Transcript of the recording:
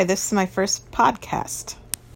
Hi, this is my first podcast.